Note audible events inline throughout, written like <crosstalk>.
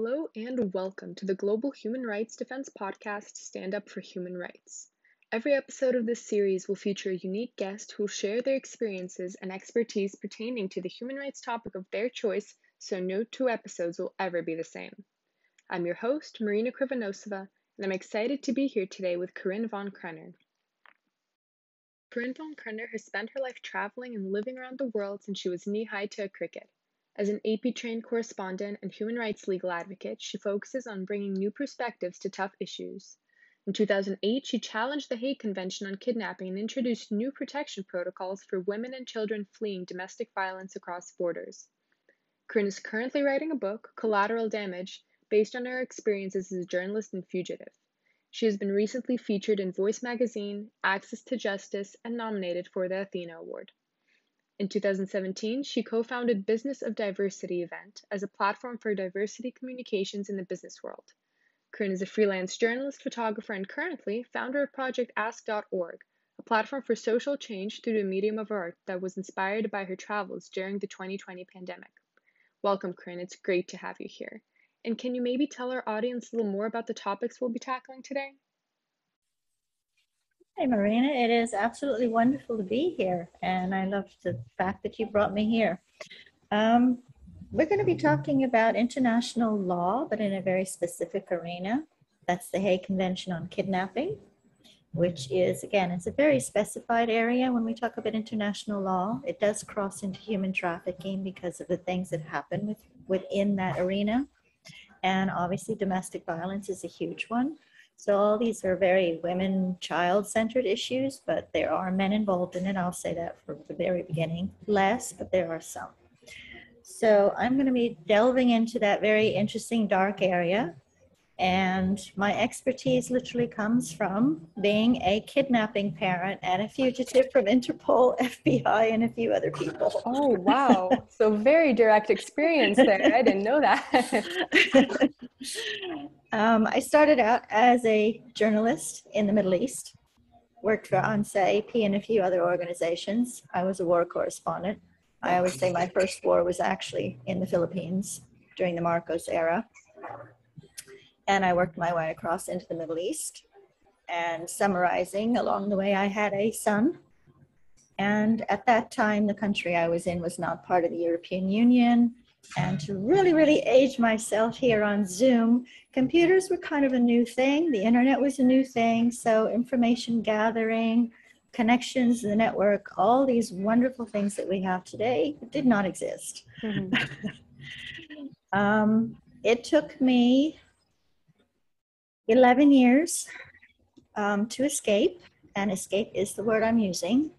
Hello and welcome to the Global Human Rights Defense podcast, Stand Up for Human Rights. Every episode of this series will feature a unique guest who will share their experiences and expertise pertaining to the human rights topic of their choice, so no two episodes will ever be the same. I'm your host, Marina Krivonosova, and I'm excited to be here today with Corinne von Krenner. Corinne von Krenner has spent her life traveling and living around the world since she was knee high to a cricket. As an AP trained correspondent and human rights legal advocate, she focuses on bringing new perspectives to tough issues. In 2008, she challenged the Hague Convention on Kidnapping and introduced new protection protocols for women and children fleeing domestic violence across borders. Corinne is currently writing a book, Collateral Damage, based on her experiences as a journalist and fugitive. She has been recently featured in Voice magazine, Access to Justice, and nominated for the Athena Award. In 2017, she co founded Business of Diversity event as a platform for diversity communications in the business world. Corinne is a freelance journalist, photographer, and currently founder of Project Ask.org, a platform for social change through the medium of art that was inspired by her travels during the 2020 pandemic. Welcome, Corinne. It's great to have you here. And can you maybe tell our audience a little more about the topics we'll be tackling today? Hey, Marina, it is absolutely wonderful to be here, and I love the fact that you brought me here. Um, we're going to be talking about international law, but in a very specific arena. That's the Hague Convention on Kidnapping, which is, again, it's a very specified area when we talk about international law. It does cross into human trafficking because of the things that happen with, within that arena. And obviously, domestic violence is a huge one. So all these are very women, child-centered issues, but there are men involved in it. I'll say that from the very beginning. Less, but there are some. So I'm going to be delving into that very interesting dark area and my expertise literally comes from being a kidnapping parent and a fugitive from Interpol, <laughs> FBI, and a few other people. Oh, wow. so, very direct experience there. I didn't know that. <laughs> um, I started out as a journalist in the Middle East, worked for ANSA, AP, and a few other organizations. I was a war correspondent. I always say my first war was actually in the Philippines during the Marcos era and I worked my way across into the Middle East. And summarizing along the way, I had a son. And at that time, the country I was in was not part of the European Union. And to really, really age myself here on Zoom, computers were kind of a new thing. The internet was a new thing. So, information gathering, connections, the network, all these wonderful things that we have today did not exist. Mm-hmm. <laughs> um, it took me 11 years um, to escape, and escape is the word I'm using.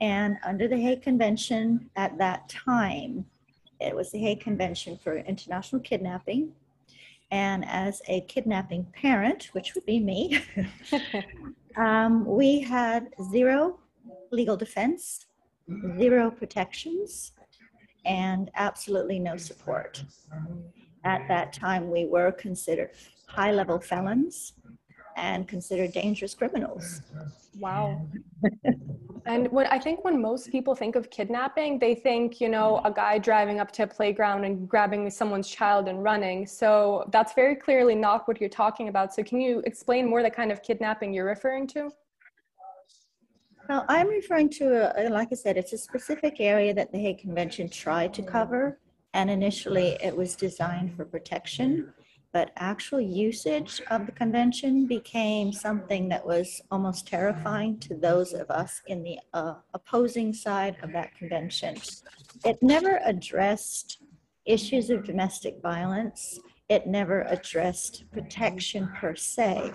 And under the Hague Convention at that time, it was the Hague Convention for International Kidnapping. And as a kidnapping parent, which would be me, <laughs> um, we had zero legal defense, zero protections, and absolutely no support. At that time, we were considered high level felons and considered dangerous criminals. Wow. and what I think when most people think of kidnapping, they think, you know, a guy driving up to a playground and grabbing someone's child and running. So that's very clearly not what you're talking about. So can you explain more the kind of kidnapping you're referring to? Well, I'm referring to, a, like I said, it's a specific area that the Hague Convention tried to cover. And initially it was designed for protection but actual usage of the convention became something that was almost terrifying to those of us in the uh, opposing side of that convention. It never addressed issues of domestic violence. It never addressed protection per se,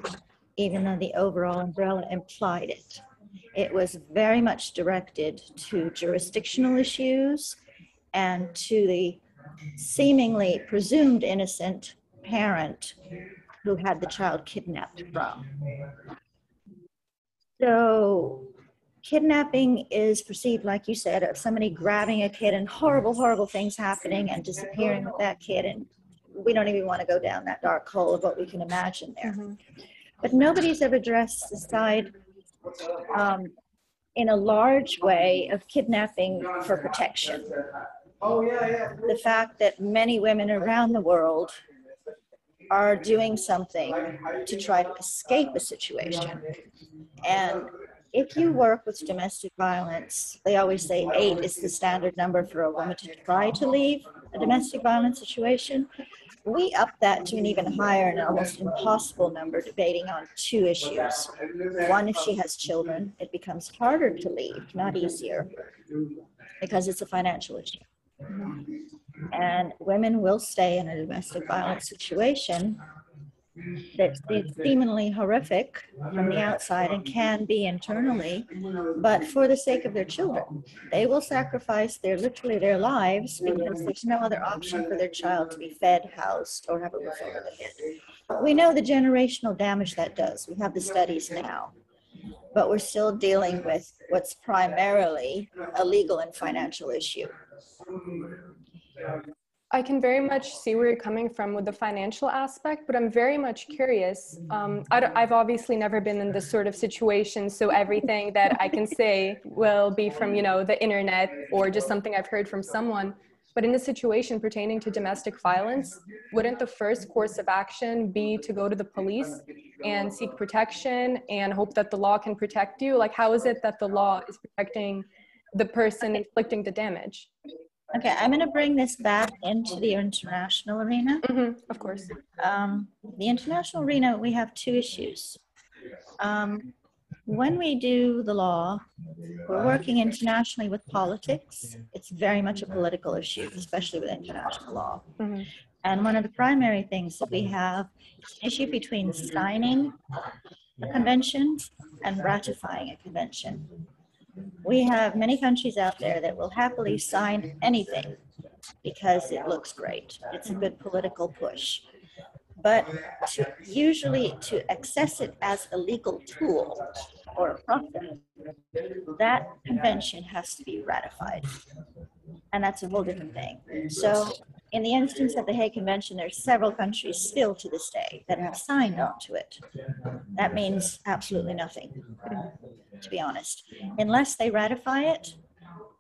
even though the overall umbrella implied it. It was very much directed to jurisdictional issues and to the seemingly presumed innocent parent who had the child kidnapped from. So, kidnapping is perceived, like you said, of somebody grabbing a kid and horrible, horrible things happening and disappearing with that kid. And we don't even want to go down that dark hole of what we can imagine there. Mm-hmm. But nobody's ever addressed the side um, in a large way of kidnapping for protection. Oh, yeah, yeah. The fact that many women around the world are doing something to try to escape a situation. And if you work with domestic violence, they always say eight is the standard number for a woman to try to leave a domestic violence situation. We up that to an even higher and almost impossible number, debating on two issues. One, if she has children, it becomes harder to leave, not easier, because it's a financial issue. And women will stay in a domestic violence situation that's seemingly horrific from the outside and can be internally, but for the sake of their children, they will sacrifice their literally their lives because there's no other option for their child to be fed, housed, or have a roof over their head. We know the generational damage that does. We have the studies now, but we're still dealing with what's primarily a legal and financial issue. I can very much see where you're coming from with the financial aspect, but I'm very much curious. Um, I have obviously never been in this sort of situation, so everything that I can say will be from you know the internet or just something I've heard from someone. But in a situation pertaining to domestic violence, wouldn't the first course of action be to go to the police and seek protection and hope that the law can protect you? Like, how is it that the law is protecting the person inflicting the damage? Okay, I'm going to bring this back into the international arena. Mm-hmm, of course. Um, the international arena, we have two issues. Um, when we do the law, we're working internationally with politics. It's very much a political issue, especially with international law. Mm-hmm. And one of the primary things that we have is an issue between signing a convention and ratifying a convention. We have many countries out there that will happily sign anything because it looks great. It's a good political push. But to, usually to access it as a legal tool or a process, that convention has to be ratified. And that's a whole different thing. So in the instance of the Hague Convention, there are several countries still to this day that have signed on to it. That means absolutely nothing to be honest. Unless they ratify it,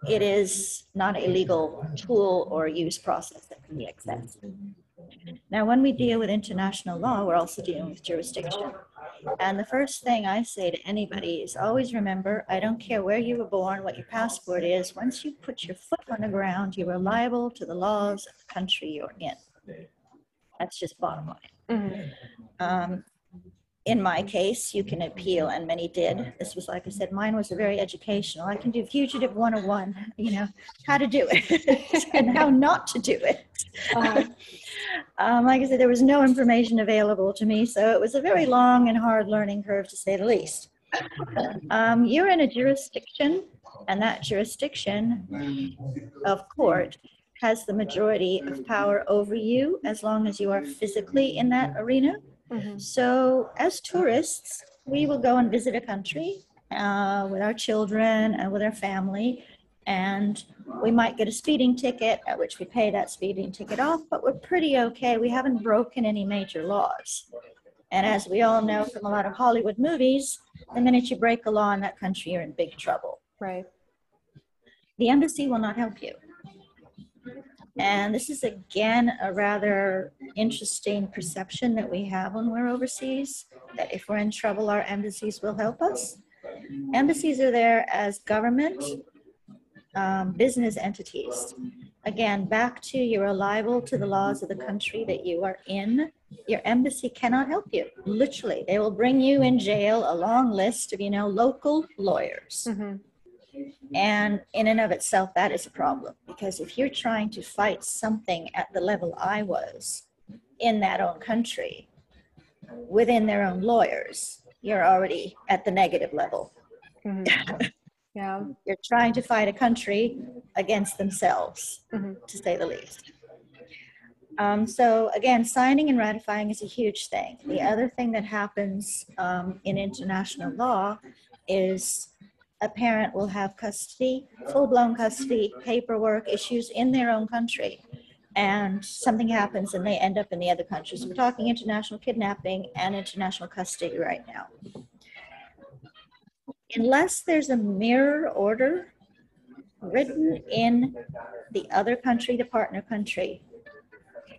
it is not a legal tool or use process that can be accessed. Now, when we deal with international law, we're also dealing with jurisdiction. And the first thing I say to anybody is always remember I don't care where you were born, what your passport is, once you put your foot on the ground, you are liable to the laws of the country you're in. That's just bottom line. Mm-hmm. Um, in my case, you can appeal, and many did. This was, like I said, mine was a very educational. I can do Fugitive 101, you know, how to do it <laughs> and how not to do it. Uh-huh. <laughs> um, like I said, there was no information available to me, so it was a very long and hard learning curve, to say the least. Um, you're in a jurisdiction, and that jurisdiction of court has the majority of power over you as long as you are physically in that arena. Mm-hmm. So, as tourists, we will go and visit a country uh, with our children and with our family, and we might get a speeding ticket, at which we pay that speeding ticket off, but we're pretty okay. We haven't broken any major laws. And as we all know from a lot of Hollywood movies, the minute you break a law in that country, you're in big trouble. Right. The embassy will not help you. And this is again a rather interesting perception that we have when we're overseas that if we're in trouble, our embassies will help us. Embassies are there as government um, business entities. Again, back to you're liable to the laws of the country that you are in. Your embassy cannot help you. Literally, they will bring you in jail a long list of, you know, local lawyers. Mm-hmm. And in and of itself, that is a problem because if you're trying to fight something at the level I was in that own country within their own lawyers, you're already at the negative level. Mm-hmm. <laughs> Yeah. you're trying to fight a country against themselves, mm-hmm. to say the least. Um, so again, signing and ratifying is a huge thing. The other thing that happens um, in international law is a parent will have custody, full-blown custody, paperwork issues in their own country. And something happens and they end up in the other country. So we're talking international kidnapping and international custody right now. Unless there's a mirror order written in the other country, the partner country,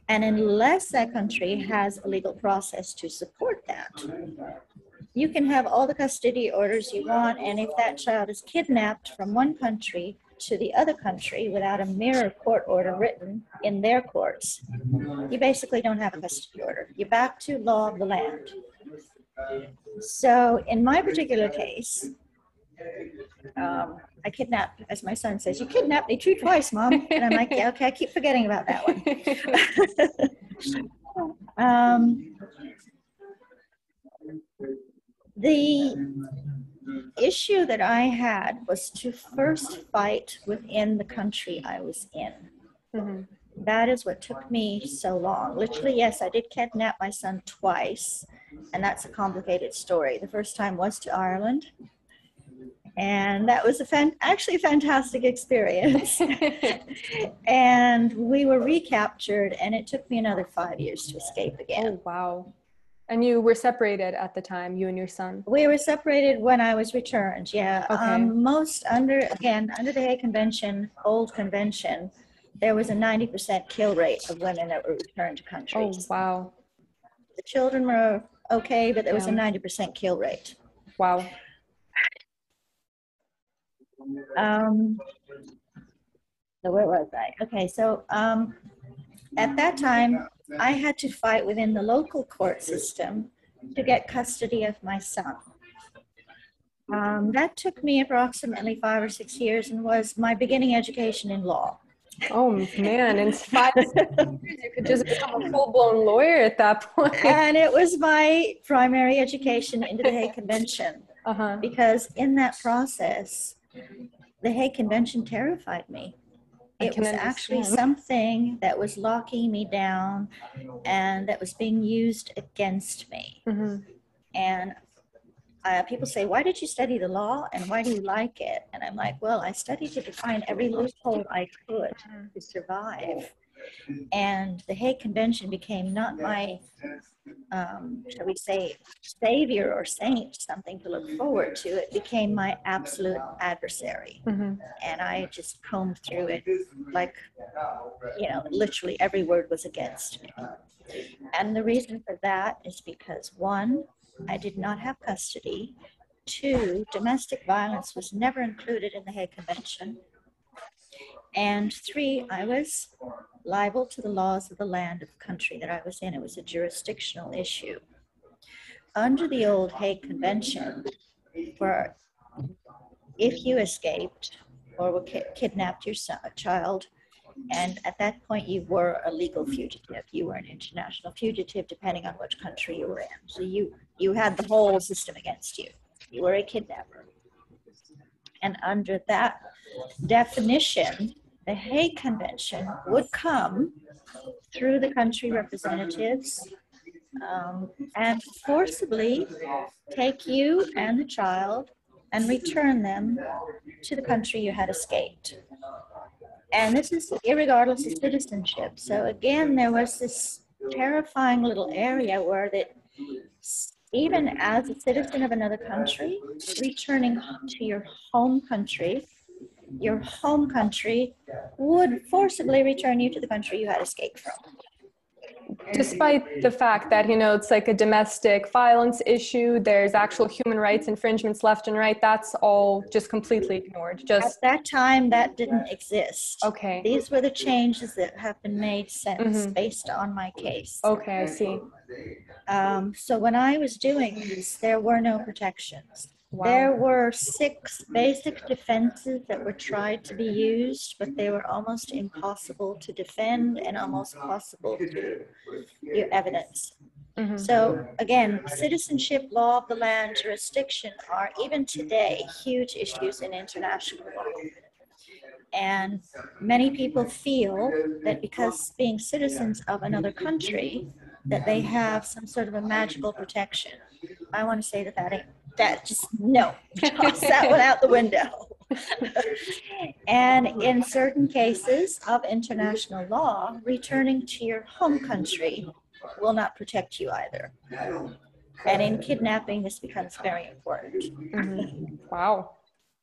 And unless that country has a legal process to support that, you can have all the custody orders you want. And if that child is kidnapped from one country to the other country without a mirror court order written in their courts, you basically don't have a custody order. You're back to law of the land. So in my particular case, um, I kidnapped, as my son says, you kidnapped me two twice, mom. And I'm like, yeah, okay, I keep forgetting about that one. <laughs> um, the issue that I had was to first fight within the country I was in. Mm-hmm. That is what took me so long. Literally, yes, I did kidnap my son twice, and that's a complicated story. The first time was to Ireland, and that was a fan- actually a fantastic experience. <laughs> and we were recaptured, and it took me another five years to escape again. Oh wow! And you were separated at the time, you and your son. We were separated when I was returned. Yeah. Okay. Um, most under again under the Hague Convention, old convention, there was a ninety percent kill rate of women that were returned to countries. Oh wow. The children were okay, but there was a ninety percent kill rate. Wow. Um, so where was I? Okay, so um, at that time, I had to fight within the local court system to get custody of my son. Um, that took me approximately five or six years and was my beginning education in law. Oh man, in five years you could just become a full-blown lawyer at that point. And it was my primary education into the Hague Convention. Uh-huh. Because in that process, the Hague Convention terrified me. It was understand. actually something that was locking me down and that was being used against me. Mm-hmm. And uh, people say, Why did you study the law and why do you like it? And I'm like, Well, I studied to find every loophole I could to survive. And the Hague Convention became not my um, shall we say, savior or saint, something to look forward to, it became my absolute adversary. Mm-hmm. And I just combed through it like, you know, literally every word was against me. And the reason for that is because one, I did not have custody. Two, domestic violence was never included in the Hague Convention. And three, I was liable to the laws of the land of the country that I was in. It was a jurisdictional issue. Under the old Hague Convention, where if you escaped or were ki- kidnapped your son, child, and at that point you were a legal fugitive, you were an international fugitive, depending on which country you were in. So you you had the whole system against you. You were a kidnapper. And under that definition, the Hague Convention would come through the country representatives um, and forcibly take you and the child and return them to the country you had escaped. And this is regardless of citizenship. So again, there was this terrifying little area where that even as a citizen of another country, returning to your home country your home country would forcibly return you to the country you had escaped from. Despite the fact that, you know, it's like a domestic violence issue, there's actual human rights infringements left and right, that's all just completely ignored. Just At that time, that didn't exist. Okay. These were the changes that have been made since mm-hmm. based on my case. Okay, I see. Um, so when I was doing this, there were no protections. Wow. There were six basic defenses that were tried to be used, but they were almost impossible to defend and almost possible to do evidence. Mm-hmm. So again, citizenship, law of the land, jurisdiction are even today huge issues in international law. And many people feel that because being citizens of another country, that they have some sort of a magical protection. I want to say that that ain't that just no, <laughs> toss that one out the window. and in certain cases of international law, returning to your home country will not protect you either. And in kidnapping, this becomes very important. Mm-hmm. Wow.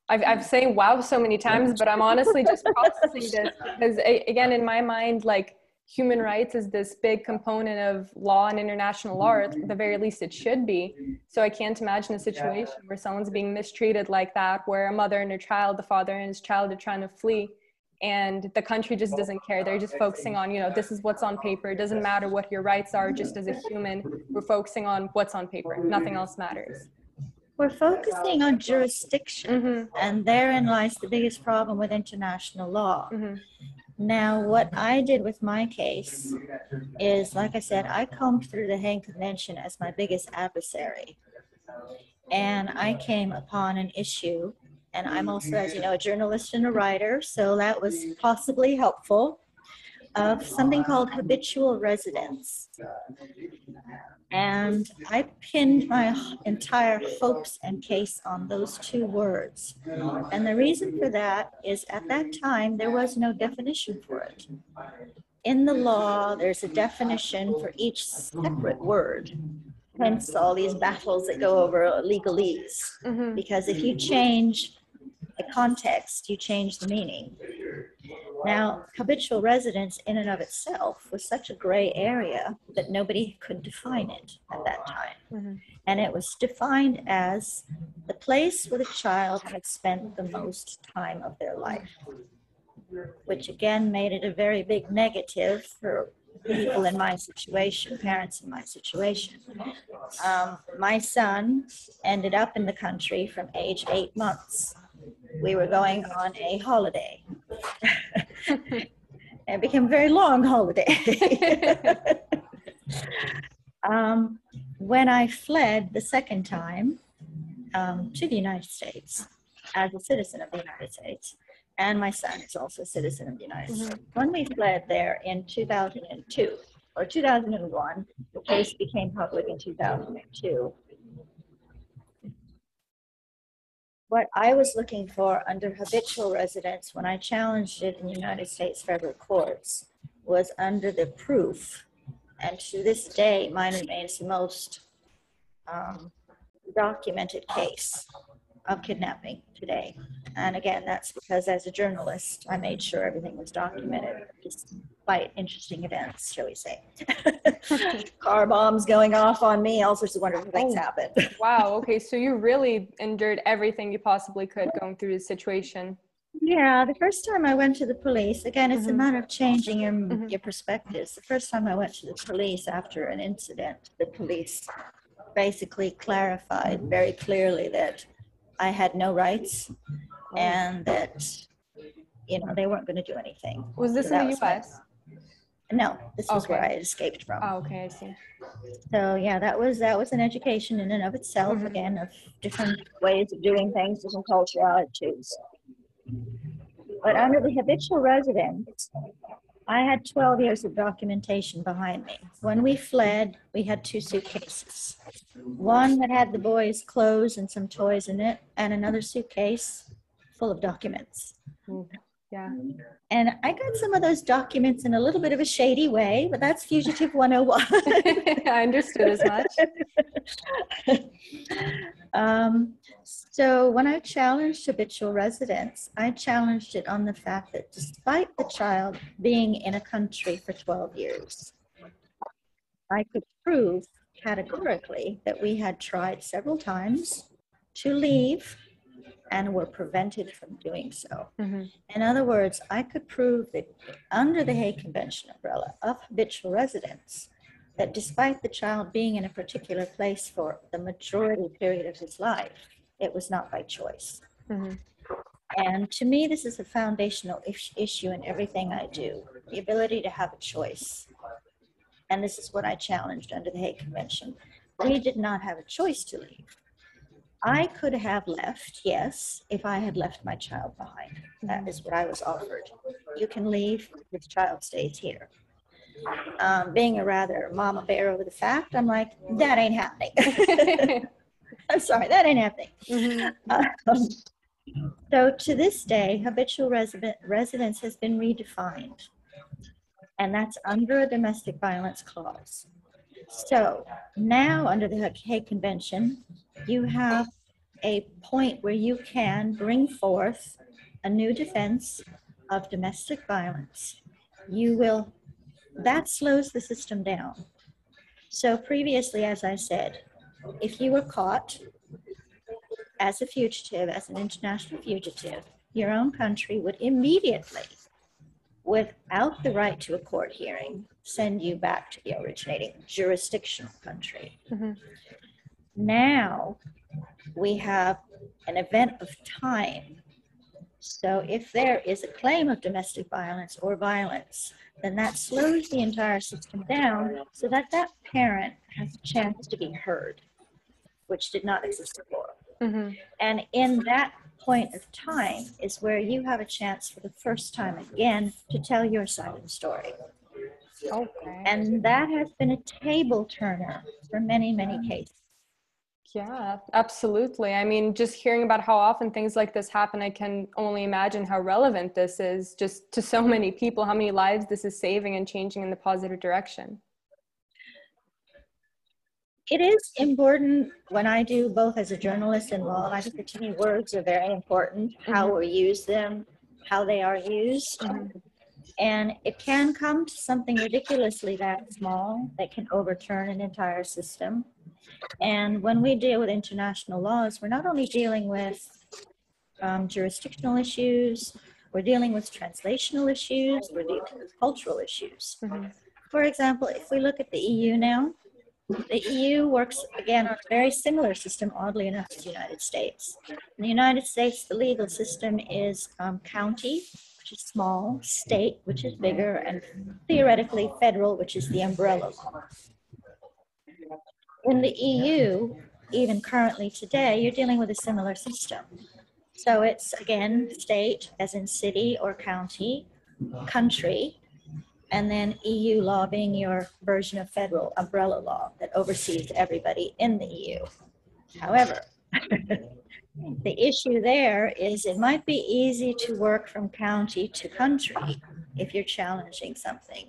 I've, I've saying wow so many times, but I'm honestly just processing this because, again, in my mind, like human rights is this big component of law and international law, at the very least it should be. So I can't imagine a situation where someone's being mistreated like that, where a mother and her child, the father and his child are trying to flee and the country just doesn't care they're just focusing on you know this is what's on paper it doesn't matter what your rights are just as a human we're focusing on what's on paper nothing else matters we're focusing on jurisdiction mm-hmm. and therein lies the biggest problem with international law mm-hmm. Now what i did with my case is like i said i combed through the hague convention as my biggest adversary and i came upon an issue and I'm also, as you know, a journalist and a writer, so that was possibly helpful, of something called habitual residence. And I pinned my entire hopes and case on those two words. And the reason for that is at that time, there was no definition for it. In the law, there's a definition for each separate word hence all these battles that go over legalese. Mm-hmm. Because if you change the context, you change the meaning. Now, habitual residence in and of itself was such a gray area that nobody could define it at that time. Mm-hmm. And it was defined as the place where the child had spent the most time of their life, which again made it a very big negative for people in my situation, parents in my situation. Um, my son ended up in the country from age eight months we were going on a holiday. <laughs> it became a very long holiday. <laughs> um, when I fled the second time um, to the United States as a citizen of the United States, and my son is also a citizen of the United mm-hmm. States. When we fled there in 2002 or 2001, the case became public in 2002. What I was looking for under habitual residence when I challenged it in United States federal courts was under the proof. And to this day, mine remains the most um, documented case of kidnapping today. And again, that's because as a journalist, I made sure everything was documented. Just quite interesting events, shall we say. <laughs> Car bombs going off on me, all sorts of wonderful things oh, happen. <laughs> wow. Okay. So you really endured everything you possibly could going through this situation. Yeah, the first time I went to the police, again, it's mm-hmm. a matter of changing your, mm-hmm. your perspectives. The first time I went to the police after an incident, the police basically clarified very clearly that I had no rights oh. and that, you know, they weren't going to do anything. Was this so in the US? no, this was where I had escaped from. Oh, okay, I see. So yeah, that was that was an education in and of itself. Mm-hmm. Again, of different ways of doing things, different cultural attitudes. But under the habitual residence, I had 12 years of documentation behind me. When we fled, we had two suitcases. One that had the boys' clothes and some toys in it, and another suitcase full of documents. Hmm. Yeah. And I got some of those documents in a little bit of a shady way, but that's Fugitive 101. <laughs> I understood as much. <laughs> um, so when I challenged habitual residence, I challenged it on the fact that despite the child being in a country for 12 years, I could prove categorically that we had tried several times to leave and were prevented from doing so. Mm-hmm. In other words, I could prove that under the Hague Convention umbrella of habitual residence, that despite the child being in a particular place for the majority period of his life, it was not by choice. Mm-hmm. And to me, this is a foundational issue in everything I do the ability to have a choice. And this is what I challenged under the Hague Convention. We did not have a choice to leave. I could have left, yes, if I had left my child behind. That is what I was offered. You can leave, the child stays here. Um, being a rather mama bear over the fact, I'm like, that ain't happening. <laughs> I'm sorry, that ain't happening. Mm-hmm. Um, so to this day, habitual resident, residence has been redefined, and that's under a domestic violence clause. So now, under the Hague Convention, you have a point where you can bring forth a new defense of domestic violence. You will that slows the system down. So previously, as I said, if you were caught as a fugitive, as an international fugitive, your own country would immediately, without the right to a court hearing, send you back to the originating jurisdictional country. Mhm. Now we have an event of time. So if there is a claim of domestic violence or violence, then that slows the entire system down so that that parent has a chance to be heard, which did not exist before. Mhm. And in that point of time is where you have a chance for the first time again to tell your side of the story. Okay. And that has been a table turner for many, many cases. Yeah, absolutely. I mean, just hearing about how often things like this happen, I can only imagine how relevant this is just to so many people, how many lives this is saving and changing in the positive direction. It is important when I do both as a journalist and law, I think the to me words are very important, how we use them, how they are used. And it can come to something ridiculously that small that can overturn an entire system. And when we deal with international laws, we're not only dealing with um, jurisdictional issues, we're dealing with translational issues, we're dealing with cultural issues. Mhm. For example, if we look at the EU now, the EU works again on a very similar system, oddly enough, to the United States. In the United States, the legal system is um, county, which is small, state, which is bigger, and theoretically federal, which is the umbrella law. In the EU, even currently today, you're dealing with a similar system. So it's again state, as in city or county, country, and then EU law being your version of federal umbrella law that oversees everybody in the EU. However, <laughs> the issue there is it might be easy to work from county to country if you're challenging something.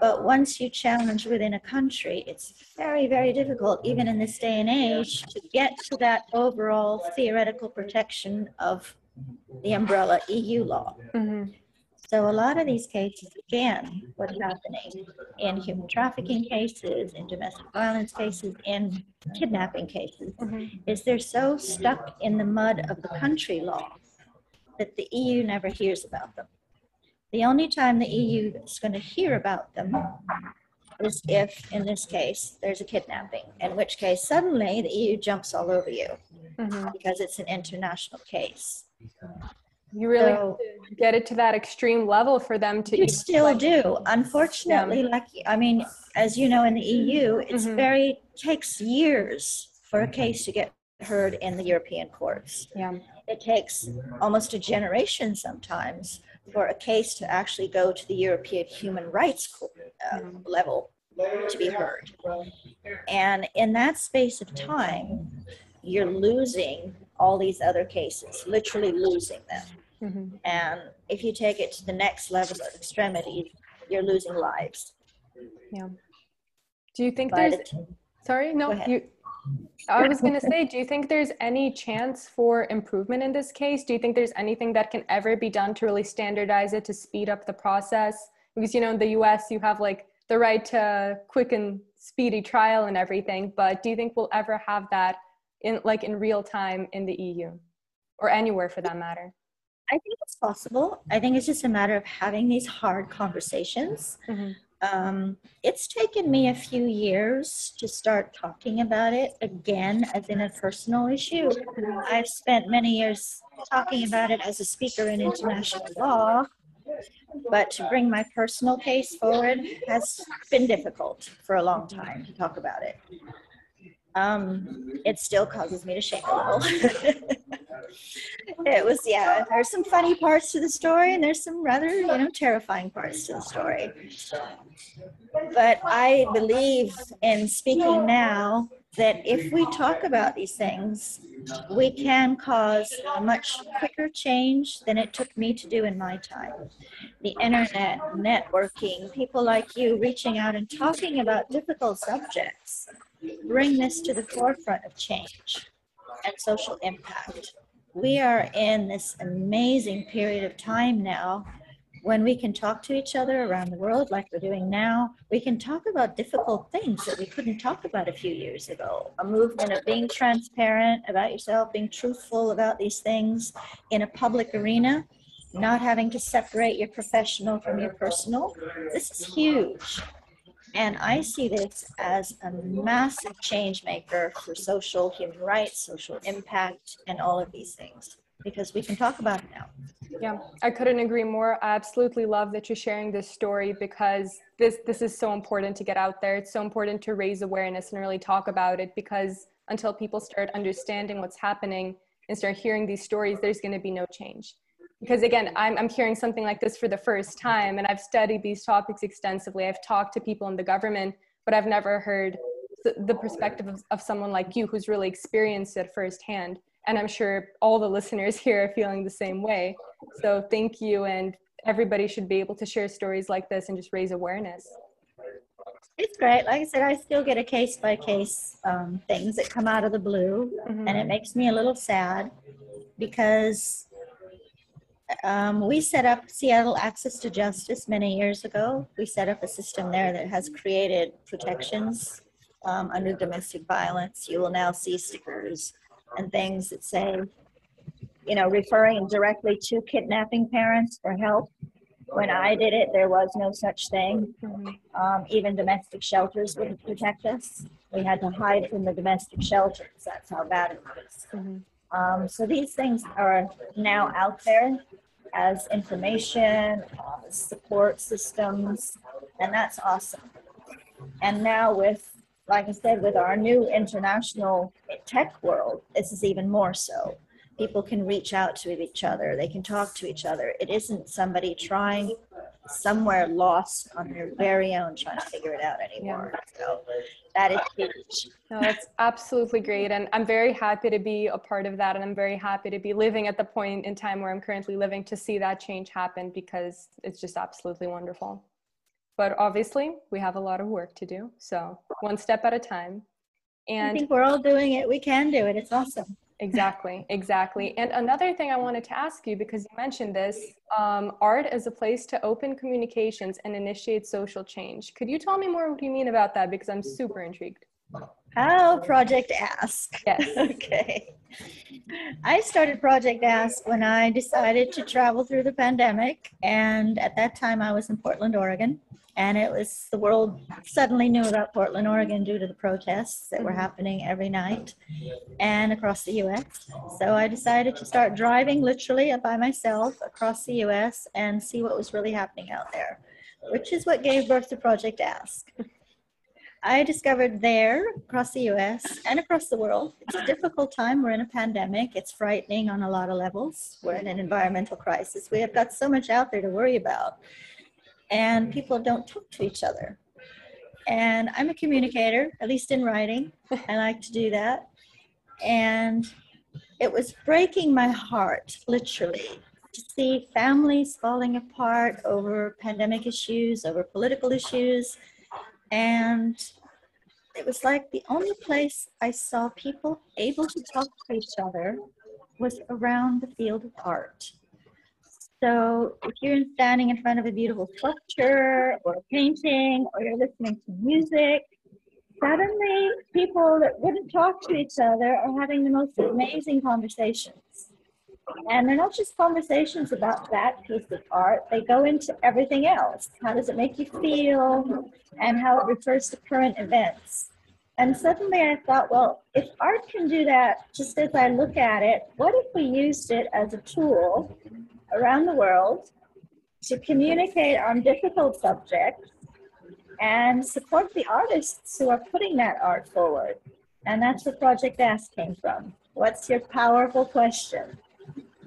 But once you challenge within a country, it's very, very difficult, even in this day and age, to get to that overall theoretical protection of the umbrella EU law. Mhm. So a lot of these cases, again, what's happening in human trafficking cases, in domestic violence cases, in kidnapping cases, Mhm. is they're so stuck in the mud of the country law that the EU never hears about them. The only time the EU is going to hear about them is if, in this case, there's a kidnapping, in which case suddenly the EU jumps all over you Mhm. because it's an international case. You really So- have to get it to that extreme level for them to You still like- do. Unfortunately, like, I mean, as you know, in the EU, it's Mhm. very, takes years for a case to get heard in the European courts. Yeah. It takes almost a generation sometimes for a case to actually go to the European Human Rights court, uh, level to be heard. And in that space of time, you're losing all these other cases, literally losing them. Mhm. And if you take it to the next level of extremity, you're losing lives. Yeah. Do you think there's the sorry? No, you I was going to say, do you think there's any chance for improvement in this case? Do you think there's anything that can ever be done to really standardize it to speed up the process? Because you know, in the US you have like the right to quick and speedy trial and everything, but do you think we'll ever have that in like in real time in the EU or anywhere for that matter? I think it's possible. I think it's just a matter of having these hard conversations. Mhm. Um, it's taken me a few years to start talking about it again as in a personal issue. I've spent many years talking about it as a speaker in international law, but to bring my personal case forward has been difficult for a long time to talk about it. Um, it still causes me to shake a little. <laughs> it was, yeah, there's some funny parts to the story and there's some rather, you know, terrifying parts to the story. But I believe in speaking now that if we talk about these things, we can cause a much quicker change than it took me to do in my time. The internet, networking, people like you reaching out and talking about difficult subjects bring this to the forefront of change and social impact. We are in this amazing period of time now when we can talk to each other around the world like we're doing now, we can talk about difficult things that we couldn't talk about a few years ago. A movement of being transparent about yourself, being truthful about these things in a public arena, not having to separate your professional from your personal. This is huge. And I see this as a massive change maker for social human rights, social impact, and all of these things because we can talk about it now. Yeah, I couldn't agree more. I absolutely love that you're sharing this story because this this is so important to get out there. It's so important to raise awareness and really talk about it because until people start understanding what's happening and start hearing these stories, there's going to be no change. Because again, I'm, I'm hearing something like this for the first time, and I've studied these topics extensively. I've talked to people in the government, but I've never heard the, the perspective of, of someone like you who's really experienced it firsthand and I'm sure all the listeners <laughs> here are feeling the same way. So thank you, and everybody should be able to share stories like this and just raise awareness. It's great. Like I said, I still get a case by case um, things that come out of the blue, mm-hmm. and it makes me a little sad because um, we set up Seattle Access to Justice many years ago. We set up a system there that has created protections um, under domestic violence. You will now see stickers and things that say, you know, referring directly to kidnapping parents for help. When I did it, there was no such thing. Um, even domestic shelters wouldn't protect us. We had to hide from the domestic shelters. That's how bad it was. Mm-hmm. Um, so these things are now out there as information, uh, support systems, and that's awesome. And now with like I said, with our new international tech world, this is even more so. People can reach out to each other, they can talk to each other. It isn't somebody trying somewhere lost on their very own trying to figure it out anymore. Yeah. So that is huge. No, that's absolutely great. And I'm very happy to be a part of that. And I'm very happy to be living at the point in time where I'm currently living to see that change happen because it's just absolutely wonderful but obviously we have a lot of work to do. So one step at a time. And I think we're all doing it. We can do it. It's awesome. Exactly, exactly. And another thing I wanted to ask you, because you mentioned this, um, art as a place to open communications and initiate social change. Could you tell me more what you mean about that? Because I'm super intrigued. Oh, Project Ask. Yes. <laughs> okay. I started Project Ask when I decided to travel through the pandemic. And at that time, I was in Portland, Oregon and it was the world suddenly knew about Portland, Oregon due to the protests that were mm-hmm. happening every night and across the US. So I decided to start driving literally by myself across the US and see what was really happening out there, which is what gave birth to Project Ask. I discovered there across the US and across the world, it's a difficult time. We're in a pandemic. It's frightening on a lot of levels. We're in an environmental crisis. We have got so much out there to worry about and people don't talk to each other. And I'm a communicator, at least in writing. I like to do that. And it was breaking my heart, literally, to see families falling apart over pandemic issues, over political issues. And it was like the only place I saw people able to talk to each other was around the field of art. So if you're standing in front of a beautiful sculpture or a painting or you're listening to music, suddenly people that wouldn't talk to each other are having the most amazing conversations. And they're not just conversations about that piece of art, they go into everything else. How does it make you feel? And how it refers to current events. And suddenly I thought, well, if art can do that just as I look at it, what if we used it as a tool around the world to communicate on difficult subjects and support the artists who are putting that art forward. And that's where Project Ask came from. What's your powerful question?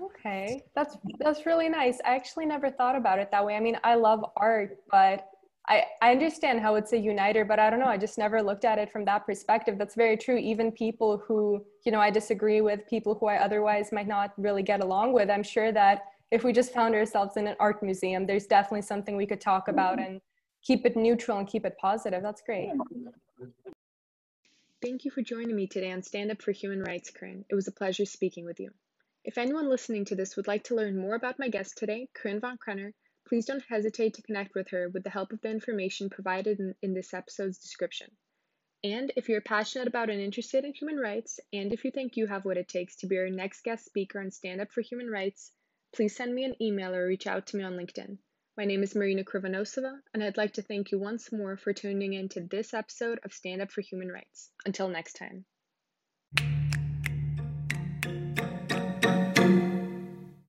Okay, that's that's really nice. I actually never thought about it that way. I mean, I love art, but I, I understand how it's a uniter, but I don't know. I just never looked at it from that perspective. That's very true. Even people who, you know, I disagree with, people who I otherwise might not really get along with, I'm sure that if we just found ourselves in an art museum, there's definitely something we could talk about and keep it neutral and keep it positive. That's great. Thank you for joining me today on Stand Up for Human Rights, Corinne. It was a pleasure speaking with you. If anyone listening to this would like to learn more about my guest today, Corinne von Krenner, please don't hesitate to connect with her with the help of the information provided in, in this episode's description. And if you're passionate about and interested in human rights, and if you think you have what it takes to be our next guest speaker on Stand Up for Human Rights, please send me an email or reach out to me on LinkedIn. My name is Marina Krivonosova, and I'd like to thank you once more for tuning in to this episode of Stand Up for Human Rights. Until next time.